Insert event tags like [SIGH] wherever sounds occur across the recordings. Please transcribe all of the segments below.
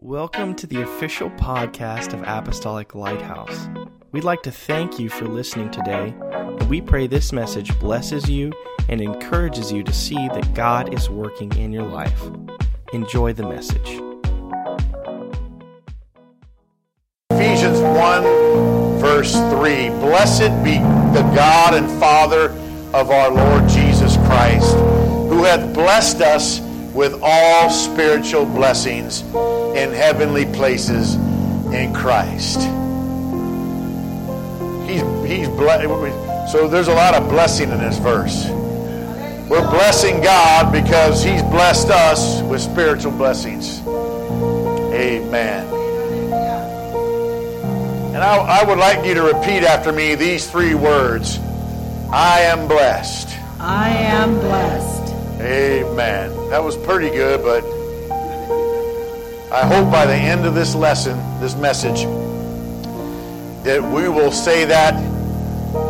Welcome to the official podcast of Apostolic Lighthouse. We'd like to thank you for listening today, and we pray this message blesses you and encourages you to see that God is working in your life. Enjoy the message. Ephesians 1, verse 3 Blessed be the God and Father of our Lord Jesus Christ, who hath blessed us with all spiritual blessings in heavenly places in Christ. He's, he's ble- so there's a lot of blessing in this verse. We're blessing God because He's blessed us with spiritual blessings. Amen. And I, I would like you to repeat after me these three words I am blessed. I am blessed. Amen. That was pretty good, but I hope by the end of this lesson, this message, that we will say that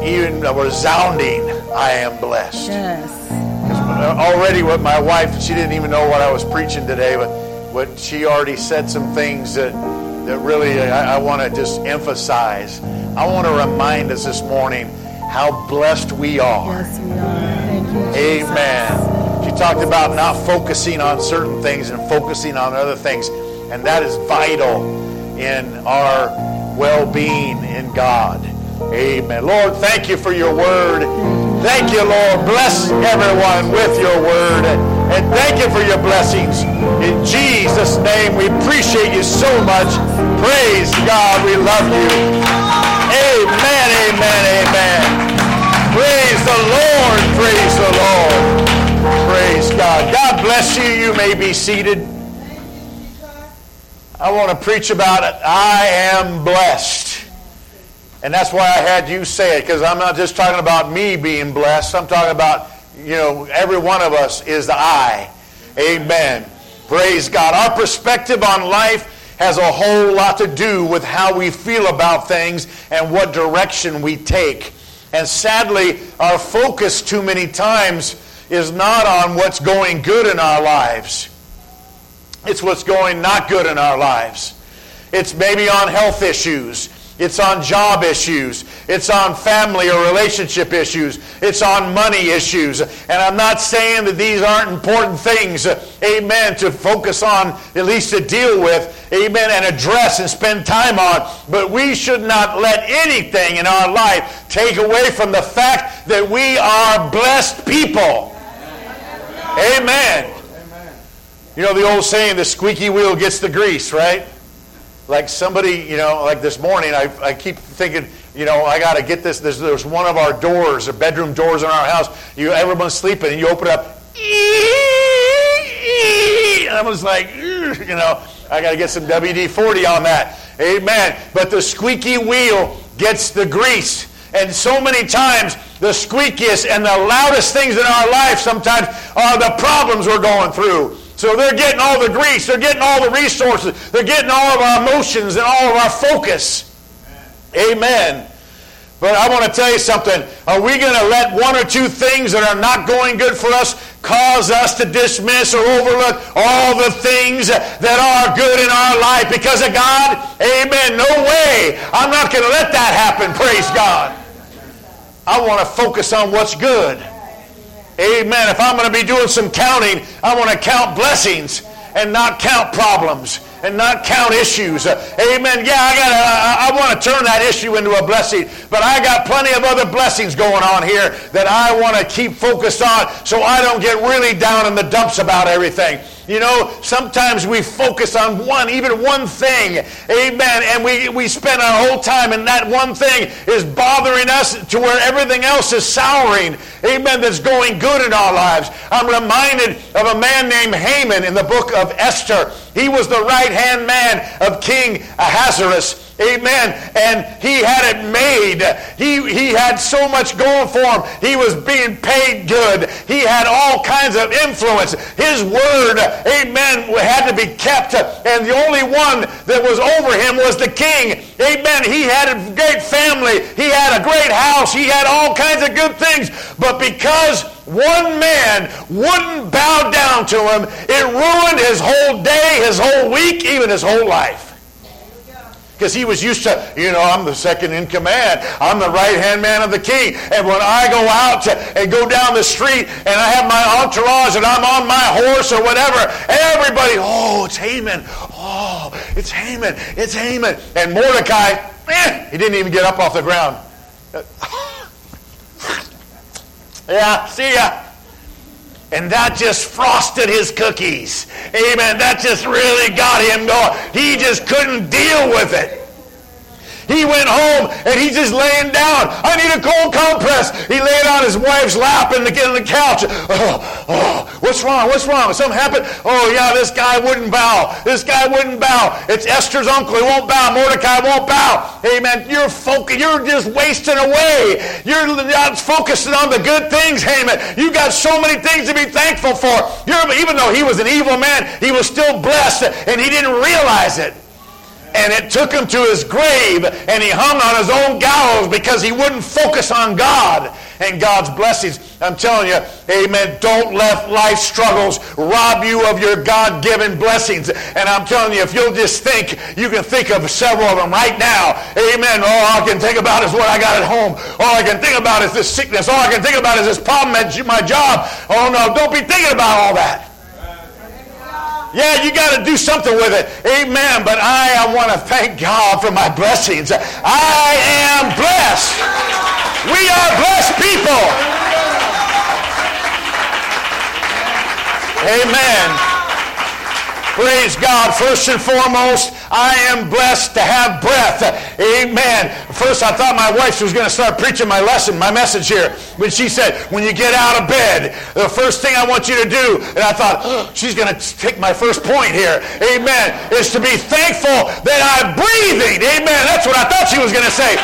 even a resounding, I am blessed. Yes. Uh, already, what my wife, she didn't even know what I was preaching today, but what she already said some things that, that really uh, I, I want to just emphasize. I want to remind us this morning how blessed we are. Yes, we are. Thank you. Jesus. Amen. She talked about not focusing on certain things and focusing on other things, and that is vital in our well being in God. Amen. Lord, thank you for your word. Thank you, Lord. Bless everyone with your word. And thank you for your blessings. In Jesus' name, we appreciate you so much. Praise God. We love you. Amen, amen, amen. Praise the Lord. Praise the Lord. Praise God. God bless you. You may be seated. I want to preach about it. I am blessed. And that's why I had you say it, because I'm not just talking about me being blessed. I'm talking about, you know, every one of us is the I. Amen. Praise God. Our perspective on life has a whole lot to do with how we feel about things and what direction we take. And sadly, our focus too many times is not on what's going good in our lives. It's what's going not good in our lives. It's maybe on health issues. It's on job issues. It's on family or relationship issues. It's on money issues. And I'm not saying that these aren't important things, amen, to focus on, at least to deal with, amen, and address and spend time on. But we should not let anything in our life take away from the fact that we are blessed people. Amen. You know the old saying, the squeaky wheel gets the grease, right? Like somebody, you know, like this morning, I, I keep thinking, you know, I got to get this. There's, there's one of our doors, the bedroom doors in our house. You, everyone's sleeping, and you open it up, and I was like, you know, I got to get some WD 40 on that. Amen. But the squeaky wheel gets the grease. And so many times, the squeakiest and the loudest things in our life sometimes are the problems we're going through. So they're getting all the grease, they're getting all the resources, they're getting all of our emotions and all of our focus. Amen. But I want to tell you something. Are we going to let one or two things that are not going good for us cause us to dismiss or overlook all the things that are good in our life because of God? Amen. No way. I'm not going to let that happen. Praise God. I want to focus on what's good. Amen. If I'm going to be doing some counting, I want to count blessings and not count problems and not count issues. Uh, amen. Yeah, I got. I, I want to turn that issue into a blessing, but I got plenty of other blessings going on here that I want to keep focused on, so I don't get really down in the dumps about everything. You know, sometimes we focus on one, even one thing. Amen. And we, we spend our whole time, and that one thing is bothering us to where everything else is souring. Amen. That's going good in our lives. I'm reminded of a man named Haman in the book of Esther. He was the right hand man of King Ahasuerus. Amen. And he had it made. He, he had so much going for him. He was being paid good. He had all kinds of influence. His word, amen, had to be kept. And the only one that was over him was the king. Amen. He had a great family. He had a great house. He had all kinds of good things. But because one man wouldn't bow down to him, it ruined his whole day, his whole week, even his whole life. Because he was used to, you know, I'm the second in command. I'm the right hand man of the king. And when I go out to, and go down the street and I have my entourage and I'm on my horse or whatever, everybody, oh, it's Haman. Oh, it's Haman. It's Haman. And Mordecai, eh, he didn't even get up off the ground. [LAUGHS] yeah, see ya. And that just frosted his cookies. Amen. That just really got him going. He just couldn't deal with it. He went home and he's just laying down. I need a cold compress. He laid on his wife's lap and the, in the couch. Oh, oh, what's wrong? What's wrong? Something happened? Oh, yeah, this guy wouldn't bow. This guy wouldn't bow. It's Esther's uncle. He won't bow. Mordecai won't bow. Amen. You're focused. You're just wasting away. You're not focusing on the good things, Haman. you've got so many things to be thankful for. You're, even though he was an evil man, he was still blessed and he didn't realize it and it took him to his grave, and he hung on his own gallows because he wouldn't focus on God and God's blessings. I'm telling you, amen, don't let life struggles rob you of your God given blessings. And I'm telling you, if you'll just think, you can think of several of them right now. Amen. All I can think about is what I got at home. All I can think about is this sickness. All I can think about is this problem at my job. Oh no, don't be thinking about all that. Yeah, you got to do something with it. Amen. But I, I want to thank God for my blessings. I am blessed. We are blessed people. Amen. Praise God. First and foremost, I am blessed to have breath. Amen. First, I thought my wife was going to start preaching my lesson, my message here, when she said, when you get out of bed, the first thing I want you to do, and I thought, oh, she's going to take my first point here, amen, is to be thankful that I'm breathing. Amen. That's what I thought she was going to say.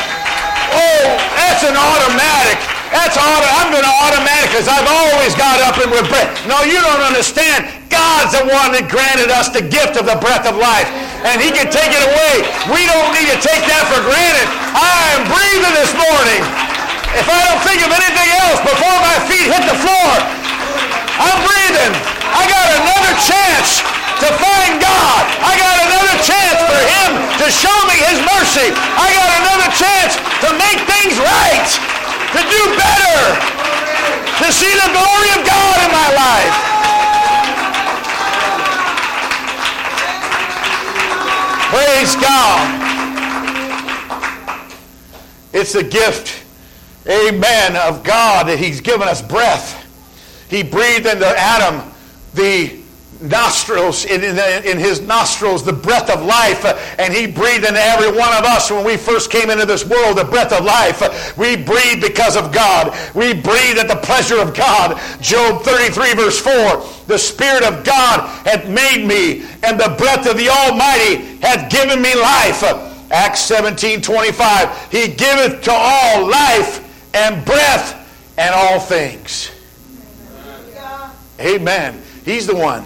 Oh, that's an automatic. That's auto, I'm going to automatic because I've always got up and with breath. No, you don't understand. God's the one that granted us the gift of the breath of life. And he can take it away. We don't need to take that for granted. I am breathing this morning. If I don't think of anything else before my feet hit the floor, I'm breathing. I got another chance to find God. I got another chance for him to show me his mercy. I got another chance to make things right to do better, to see the glory of God in my life. Praise God. It's a gift, amen, of God that He's given us breath. He breathed into Adam the nostrils, in, in, his nostrils, the breath of life. Uh, and he breathed into every one of us when we first came into this world, the breath of life. we breathe because of God. We breathe at the pleasure of God. Job 33, verse 4 The Spirit of God hath made me, and the breath of the Almighty hath given me life. Acts 17, 25 He giveth to all life and breath and all things. Amen. He's the one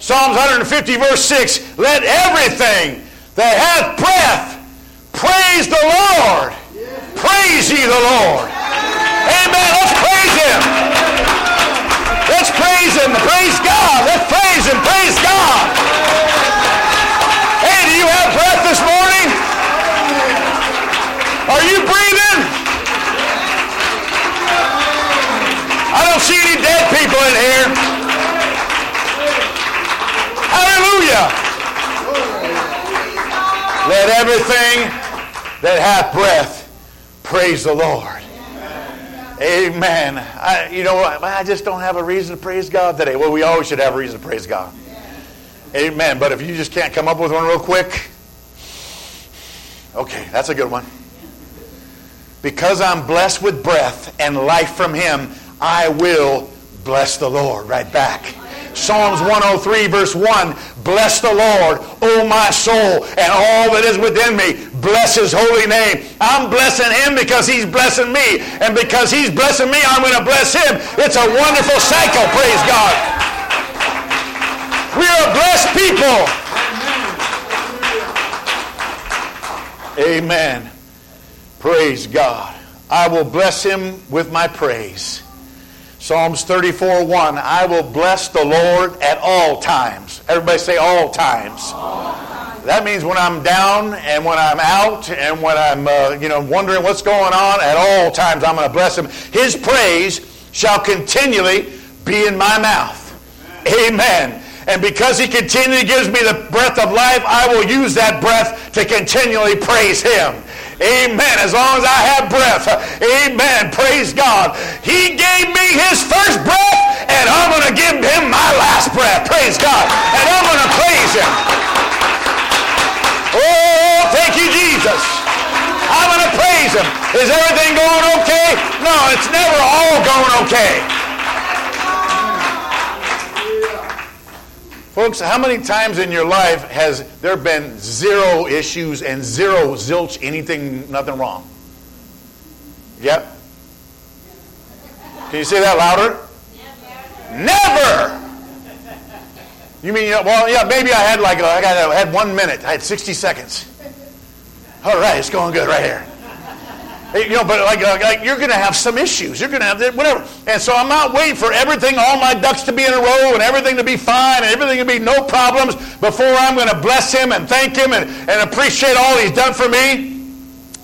Psalms 150, verse 6 Let everything that hath breath praise the Lord. Praise ye the Lord. Amen. Let's praise Him. Let's praise Him. Praise God. Let's praise Him. Praise God. Hey, do you have breath this morning? Are you breathing? I don't see any dead people in here. Hallelujah. Let everything that hath breath praise the Lord. Amen. I, you know, I just don't have a reason to praise God today. Well, we always should have a reason to praise God. Amen. But if you just can't come up with one real quick, okay, that's a good one. Because I'm blessed with breath and life from Him, I will bless the Lord. Right back. Psalms 103, verse 1 Bless the Lord, O my soul, and all that is within me. Bless his holy name. I'm blessing him because he's blessing me. And because he's blessing me, I'm going to bless him. It's a wonderful cycle, praise God. We are blessed people. Amen. Praise God. I will bless him with my praise. Psalms 34 1. I will bless the Lord at all times. Everybody say all times. All times. That means when I'm down and when I'm out and when I'm uh, you know wondering what's going on, at all times I'm going to bless him. His praise shall continually be in my mouth. Amen. And because he continually gives me the breath of life, I will use that breath to continually praise him. Amen. As long as I have breath. Amen. Praise God. He gave me his first breath, and I'm going to give him my last breath. Praise God. And I'm going to praise him. Oh, thank you, Jesus. I'm going to praise him. Is everything going okay? No, it's never all going okay. Folks, how many times in your life has there been zero issues and zero zilch, anything, nothing wrong? Yep. Can you say that louder? Never. You mean, well, yeah, maybe I had like, uh, I, got, I had one minute. I had 60 seconds. All right, it's going good right here. You know, but like, like you're going to have some issues. You're going to have whatever. And so I'm not waiting for everything, all my ducks to be in a row and everything to be fine and everything to be no problems before I'm going to bless him and thank him and, and appreciate all he's done for me.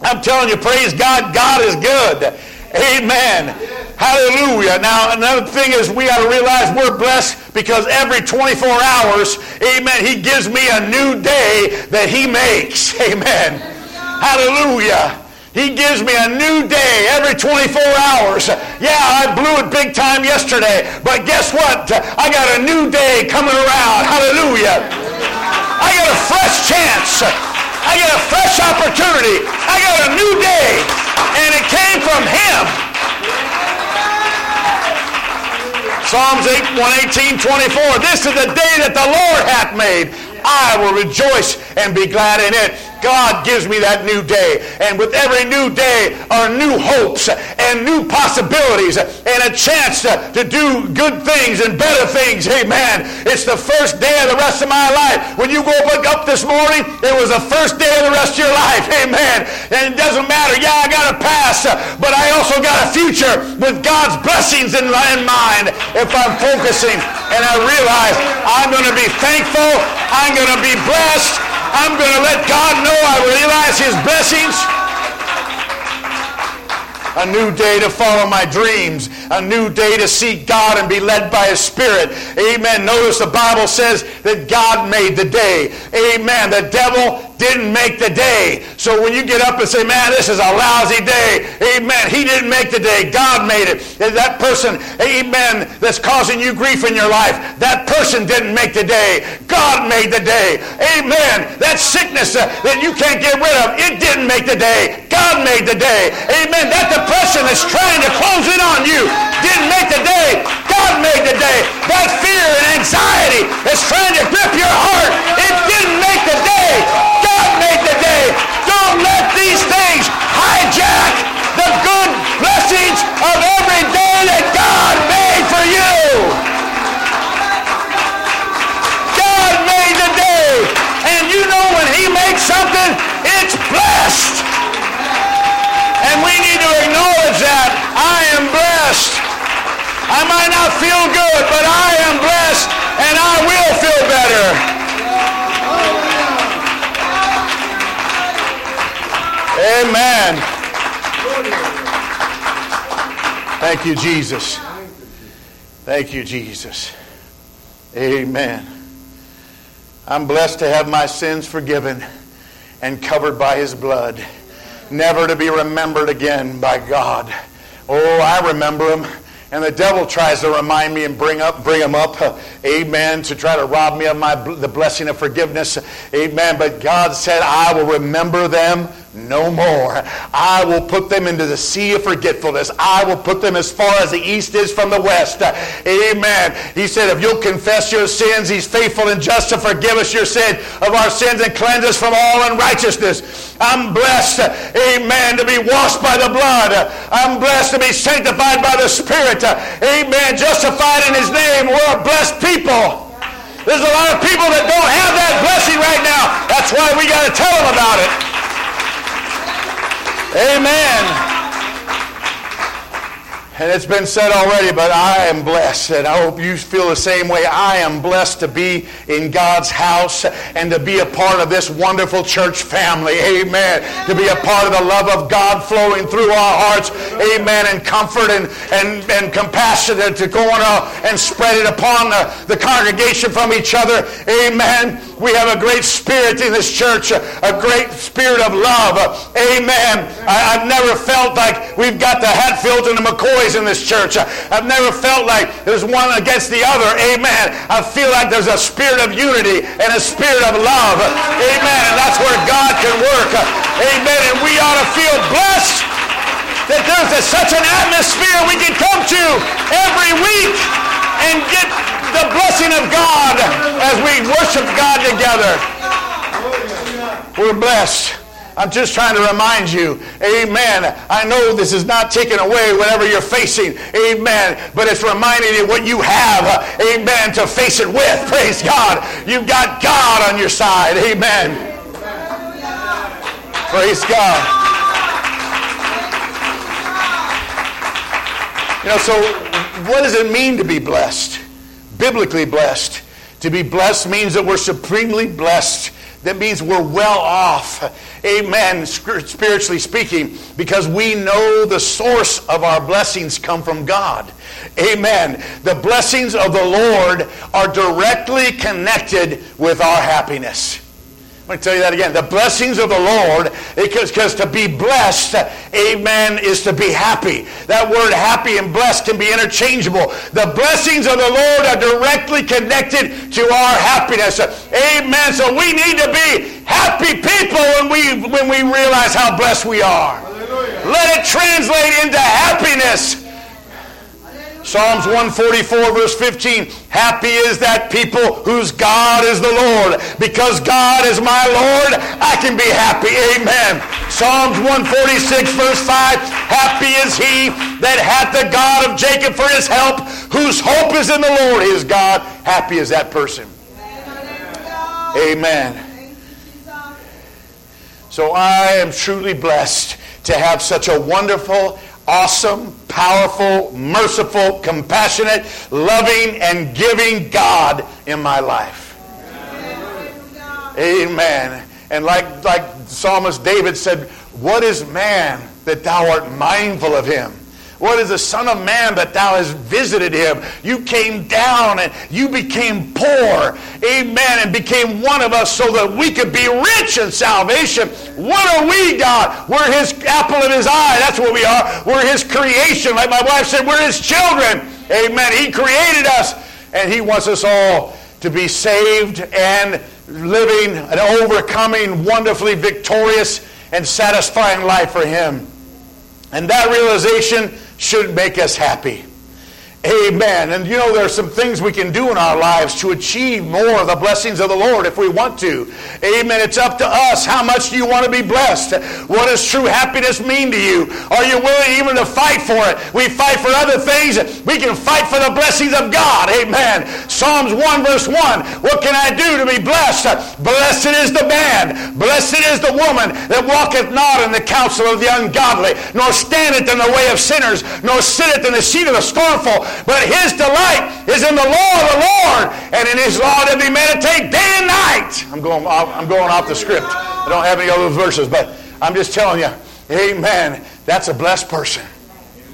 I'm telling you, praise God, God is good. Amen. Hallelujah. Now, another thing is we got to realize we're blessed because every 24 hours, amen, he gives me a new day that he makes. Amen. Hallelujah. He gives me a new day every 24 hours. Yeah, I blew it big time yesterday, but guess what? I got a new day coming around. Hallelujah. I got a fresh chance. I got a fresh opportunity. I got a new day, and it came from Him. Psalms 8, 118, 24. This is the day that the Lord hath made. I will rejoice and be glad in it. God gives me that new day. And with every new day are new hopes and new possibilities and a chance to, to do good things and better things. Amen. It's the first day of the rest of my life. When you woke up this morning, it was the first day of the rest of your life. Amen. And it doesn't matter. Yeah, I got a past, but I also got a future with God's blessings in, in mind if I'm focusing and I realize I'm going to be thankful. I'm going to be blessed. I'm going to let God know I realize his blessings. A new day to follow my dreams, a new day to seek God and be led by His Spirit. Amen. Notice the Bible says that God made the day. Amen. The devil didn't make the day. So when you get up and say, man, this is a lousy day, amen, he didn't make the day. God made it. That person, amen, that's causing you grief in your life, that person didn't make the day. God made the day. Amen. That sickness that you can't get rid of, it didn't make the day. God made the day. Amen. That depression that's trying to close in on you didn't make the day. God made the day. That fear and anxiety that's trying to grip your heart, it didn't make the day. God made the day. Don't let these things hijack the good blessings of every day that God made for you. God made the day. And you know when he makes something, it's blessed. And we need to acknowledge that. I am blessed. I might not feel good, but I am blessed and I will feel better. Amen. Thank you, Jesus. Thank you, Jesus. Amen. I'm blessed to have my sins forgiven and covered by his blood, never to be remembered again by God. Oh, I remember them. And the devil tries to remind me and bring up, bring him up, [LAUGHS] amen, to try to rob me of my the blessing of forgiveness, amen. But God said, "I will remember them no more. I will put them into the sea of forgetfulness. I will put them as far as the east is from the west. Amen. He said, if you'll confess your sins, he's faithful and just to forgive us your sin of our sins and cleanse us from all unrighteousness. I'm blessed, amen, to be washed by the blood. I'm blessed to be sanctified by the Spirit. Amen. Justified in his name. We're a blessed people. There's a lot of people that don't have that blessing right now. That's why we got to tell them about it. Amen. And it's been said already, but I am blessed. And I hope you feel the same way. I am blessed to be in God's house and to be a part of this wonderful church family. Amen. To be a part of the love of God flowing through our hearts. Amen. And comfort and, and, and compassion to go on and spread it upon the, the congregation from each other. Amen. We have a great spirit in this church, a great spirit of love. Amen. I, have never felt like we've got the Hatfields and the McCoys in this church. Uh, I've never felt like there's one against the other. Amen. I feel like there's a spirit of unity and a spirit of love. Amen. And that's where God can work. Amen. And we ought to feel blessed that there's a, such an atmosphere we can come to every week and get the blessing of God as we worship God together. We're blessed. I'm just trying to remind you, amen. I know this is not taking away whatever you're facing, amen, but it's reminding you what you have, amen, to face it with. [LAUGHS] Praise God. You've got God on your side, amen. Praise God. You know, so what does it mean to be blessed? biblically blessed. To be blessed means that we're supremely blessed. That means we're well off, amen, spiritually speaking, because we know the source of our blessings come from God. Amen. The blessings of the Lord are directly connected with our happiness. Going to tell you that again. The blessings of the Lord, because to be blessed, amen, is to be happy. That word happy and blessed can be interchangeable. The blessings of the Lord are directly connected to our happiness. Amen. So we need to be happy people when we, when we realize how blessed we are. Hallelujah. Let it translate into happiness. Psalms 144, verse 15. Happy is that people whose God is the Lord. Because God is my Lord, I can be happy. Amen. Psalms 146, verse 5. Happy is he that hath the God of Jacob for his help, whose hope is in the Lord his God. Happy is that person. Amen. So I am truly blessed to have such a wonderful awesome, powerful, merciful, compassionate, loving, and giving God in my life. Amen. And like, like psalmist David said, What is man that thou art mindful of him? What is the Son of Man that thou hast visited him? You came down and you became poor. Amen. And became one of us so that we could be rich in salvation. What are we, God? We're his apple of his eye. That's what we are. We're his creation. Like my wife said, we're his children. Amen. He created us and he wants us all to be saved and living an overcoming, wonderfully victorious and satisfying life for him. And that realization should make us happy. Amen. And you know, there are some things we can do in our lives to achieve more of the blessings of the Lord if we want to. Amen. It's up to us. How much do you want to be blessed? What does true happiness mean to you? Are you willing even to fight for it? We fight for other things. We can fight for the blessings of God. Amen. Psalms 1 verse 1. What can I do to be blessed? Blessed is the man. Blessed is the woman that walketh not in the counsel of the ungodly, nor standeth in the way of sinners, nor sitteth in the seat of the scornful but his delight is in the law of the Lord, and in his law does he meditate day and night. I'm going off, I'm going off the script. I don't have any other verses, but I'm just telling you, amen. That's a blessed person.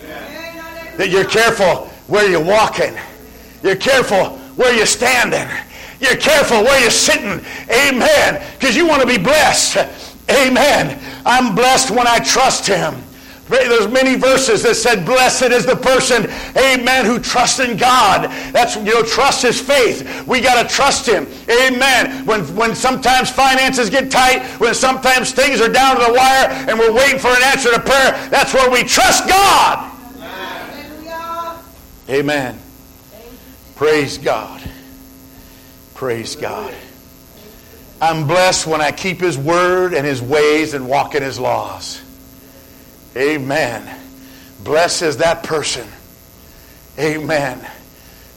Amen. That you're careful where you're walking. You're careful where you're standing. You're careful where you're sitting. Amen. Because you want to be blessed. Amen. I'm blessed when I trust him. There's many verses that said, Blessed is the person, amen, who trusts in God. That's, you know, trust is faith. We got to trust Him. Amen. When, when sometimes finances get tight, when sometimes things are down to the wire and we're waiting for an answer to prayer, that's where we trust God. Amen. Praise God. Praise God. I'm blessed when I keep His word and His ways and walk in His laws. Amen. Blessed is that person. Amen.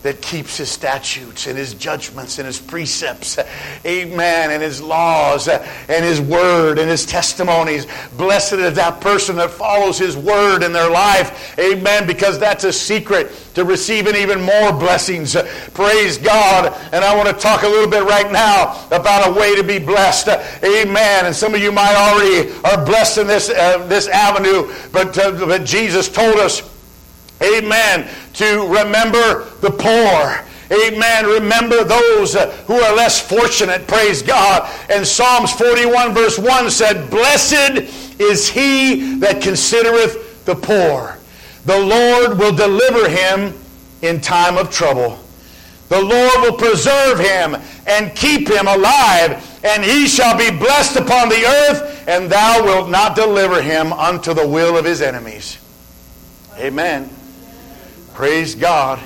That keeps his statutes and his judgments and his precepts. Amen. And his laws and his word and his testimonies. Blessed is that person that follows his word in their life. Amen. Because that's a secret to receiving even more blessings. Praise God. And I want to talk a little bit right now about a way to be blessed. Amen. And some of you might already are blessed in this, uh, this avenue, but, uh, but Jesus told us Amen. To remember the poor. Amen. Remember those uh, who are less fortunate. Praise God. And Psalms 41, verse 1 said, Blessed is he that considereth the poor. The Lord will deliver him in time of trouble. The Lord will preserve him and keep him alive, and he shall be blessed upon the earth, and thou wilt not deliver him unto the will of his enemies. Amen. Praise God.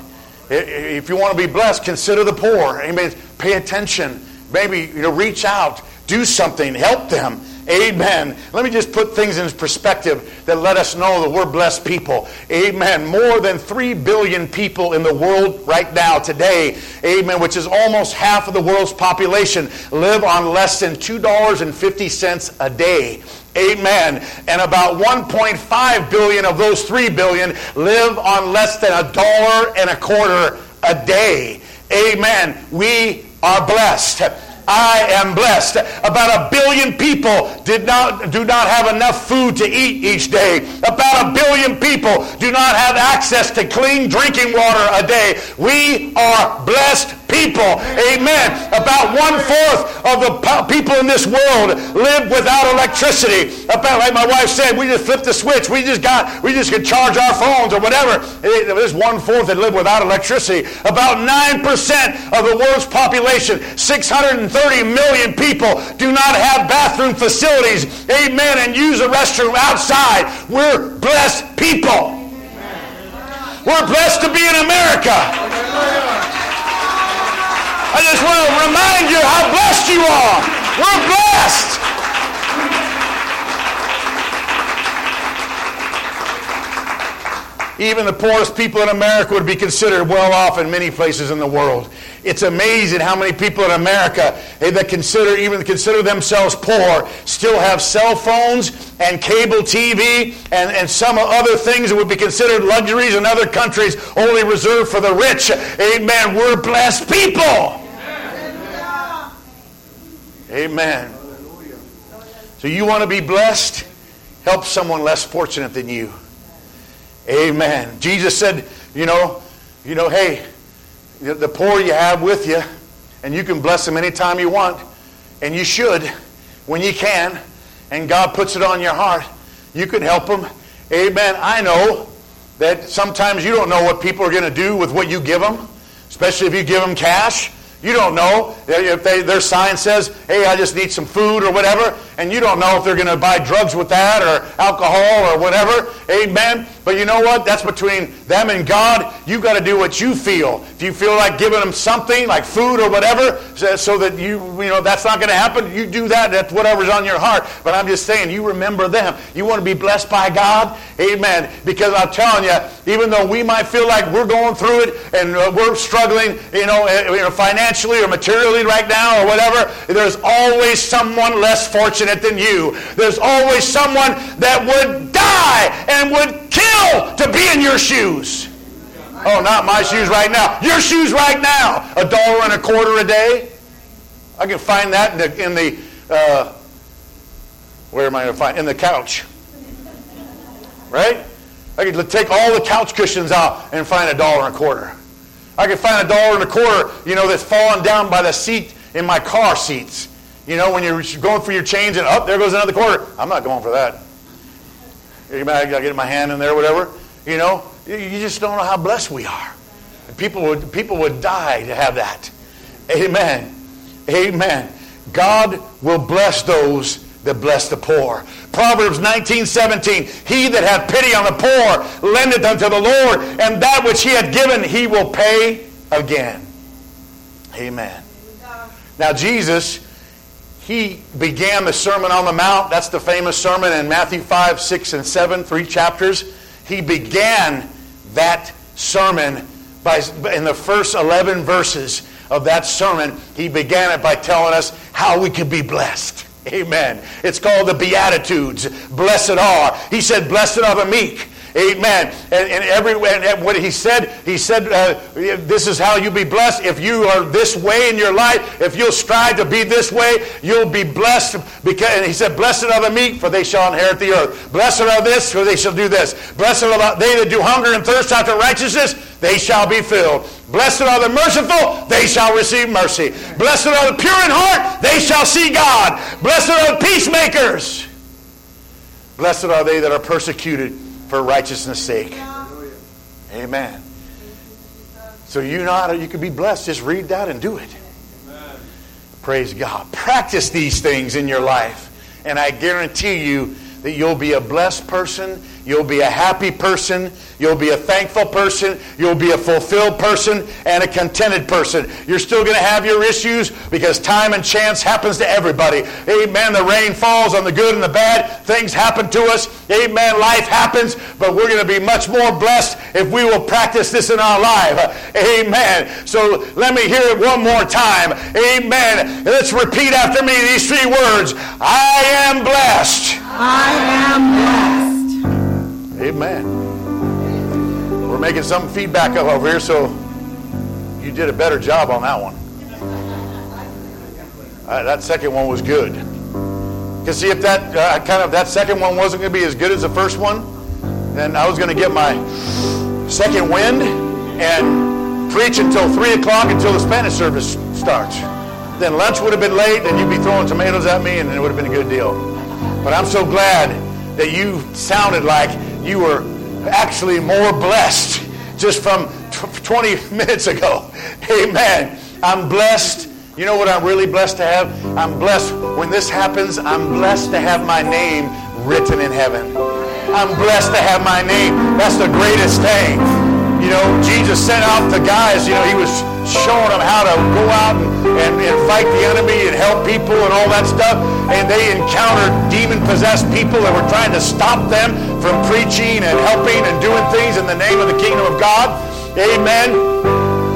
If you want to be blessed, consider the poor. Amen. Pay attention. Maybe you know, reach out, do something, help them. Amen. Let me just put things in perspective that let us know that we're blessed people. Amen. More than 3 billion people in the world right now, today, amen, which is almost half of the world's population, live on less than $2.50 a day. Amen. And about 1.5 billion of those 3 billion live on less than a dollar and a quarter a day. Amen. We are blessed. I am blessed. About a billion people did not, do not have enough food to eat each day. About a billion people do not have access to clean drinking water a day. We are blessed people. Amen. About one fourth of the people in this world live without electricity. About like my wife said, we just flipped the switch. We just got we just could charge our phones or whatever. There's one fourth that live without electricity. About nine percent of the world's population, 630 million people, do not have bathroom facilities. Amen. And use a restroom outside. We're blessed people. We're blessed to be in America. I just want to remind you how blessed you are. We're blessed. Even the poorest people in America would be considered well off in many places in the world. It's amazing how many people in America eh, that consider even consider themselves poor still have cell phones and cable TV and, and some other things that would be considered luxuries in other countries only reserved for the rich. Amen. We're blessed people. Amen. So you want to be blessed? Help someone less fortunate than you. Amen. Jesus said, you know, you know, hey, the poor you have with you, and you can bless them anytime you want, and you should when you can, and God puts it on your heart. You can help them. Amen. I know that sometimes you don't know what people are going to do with what you give them, especially if you give them cash. You don't know if they, their sign says, hey, I just need some food or whatever, and you don't know if they're going to buy drugs with that or alcohol or whatever. Amen. But you know what? That's between them and God. You've got to do what you feel. If you feel like giving them something like food or whatever, so that you, you know, that's not going to happen, you do that. That's whatever's on your heart. But I'm just saying, you remember them. You want to be blessed by God? Amen. Because I'm telling you, even though we might feel like we're going through it and uh, we're struggling, you know, eh, you know, financially or materially right now or whatever, there's always someone less fortunate than you. There's always someone that would die and would kill to be in your shoes. Oh, not my shoes right now. Your shoes right now. A dollar and a quarter a day. I can find that in the, in the uh, where am I going to find? In the couch. Right? I could take all the couch cushions out and find a dollar and a quarter. I could find a dollar and a quarter, you know, that's fallen down by the seat in my car seats. You know, when you're going for your change and up, oh, there goes another quarter. I'm not going for that. I gotta get my hand in there, whatever. You know, you just don't know how blessed we are. People would people would die to have that. Amen. Amen. God will bless those that bless the poor. Proverbs 19, 17. He that hath pity on the poor lendeth unto the Lord, and that which he hath given he will pay again. Amen. Now Jesus he began the Sermon on the Mount. That's the famous sermon in Matthew 5, 6, and 7, three chapters. He began that sermon by, in the first 11 verses of that sermon, he began it by telling us how we could be blessed. Amen. It's called the Beatitudes. Blessed are. He said, Blessed are the meek. Amen. And, and every and what he said, he said, uh, this is how you be blessed. If you are this way in your life, if you'll strive to be this way, you'll be blessed. Because and he said, Blessed are the meek, for they shall inherit the earth. Blessed are this, for they shall do this. Blessed are they that do hunger and thirst after righteousness, they shall be filled. Blessed are the merciful, they shall receive mercy. Blessed are the pure in heart, they shall see God. Blessed are the peacemakers. Blessed are they that are persecuted for righteousness' sake. Amen. So you know how you can be blessed. Just read that and do it. Praise God. Practice these things in your life. And I guarantee you that you'll be a blessed person You'll be a happy person. You'll be a thankful person. You'll be a fulfilled person and a contented person. You're still going to have your issues because time and chance happens to everybody. Amen. The rain falls on the good and the bad. Things happen to us. Amen. Life happens, but we're going to be much more blessed if we will practice this in our life. Amen. So let me hear it one more time. Amen. Let's repeat after me these three words I am blessed. I am blessed. Amen. We're making some feedback up over here, so you did a better job on that one. Uh, that second one was good. Because see, if that uh, kind of that second one wasn't going to be as good as the first one, then I was going to get my second wind and preach until three o'clock until the Spanish service starts. Then lunch would have been late, and you'd be throwing tomatoes at me, and it would have been a good deal. But I'm so glad that you sounded like you were actually more blessed just from 20 [LAUGHS] minutes ago. Amen. I'm blessed. You know what I'm really blessed to have? I'm blessed when this happens, I'm blessed to have my name written in heaven. I'm blessed to have my name. That's the greatest thing. You know, Jesus sent out the guys, you know, he was showing them how to go out and, and, and fight the enemy and help people and all that stuff. And they encountered demon-possessed people that were trying to stop them from preaching and helping and doing things in the name of the kingdom of God. Amen.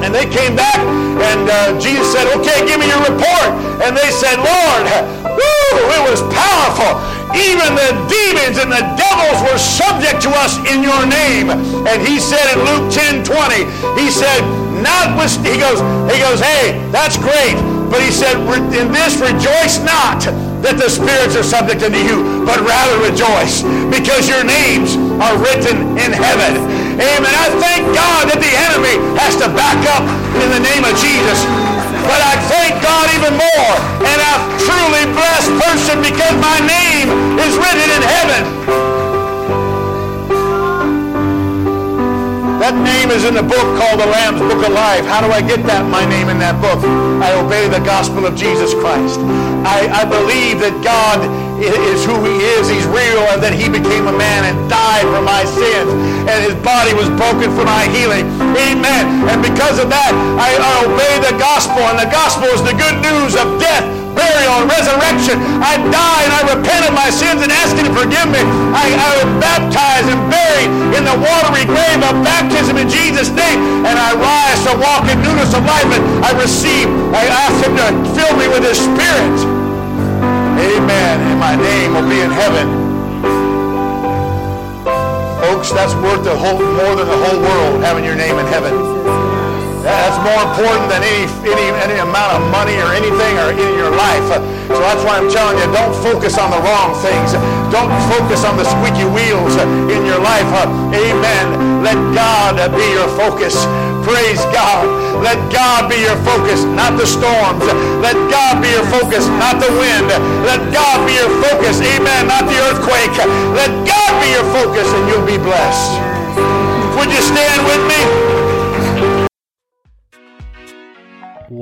And they came back, and uh, Jesus said, Okay, give me your report. And they said, Lord, woo, it was powerful. Even the demons and the devils were subject to us in your name. And he said in Luke 10 20, he said, not with he goes, he goes, hey, that's great. But he said, in this rejoice not that the spirits are subject unto you, but rather rejoice because your names are written in heaven. Amen. I thank God that the enemy has to back up in the name of Jesus. But I thank God even more. And I'm truly blessed person because my name is written in heaven. That name is in the book called the Lamb's Book of Life. How do I get that my name in that book? I obey the gospel of Jesus Christ. I, I believe that God is who he is. He's real and that he became a man and died for my sins and his body was broken for my healing. Amen. And because of that, I, I obey the gospel and the gospel is the good news of death, burial, and resurrection. I die and I repent of my sins and ask him to forgive me. I, I was baptized and buried in the watery grave of baptism in Jesus' name and I rise to walk in newness of life and I receive, I ask him to fill me with his spirit. Amen. And my name will be in heaven. Folks, that's worth the whole, more than the whole world having your name in heaven. That's more important than any, any, any amount of money or anything or in your life. So that's why I'm telling you, don't focus on the wrong things. Don't focus on the squeaky wheels in your life. Amen. Let God be your focus. Praise God. Let God be your focus, not the storms. Let God be your focus, not the wind. Let God be your focus. Amen. Not the earthquake. Let God be your focus and you'll be blessed. Would you stand with me?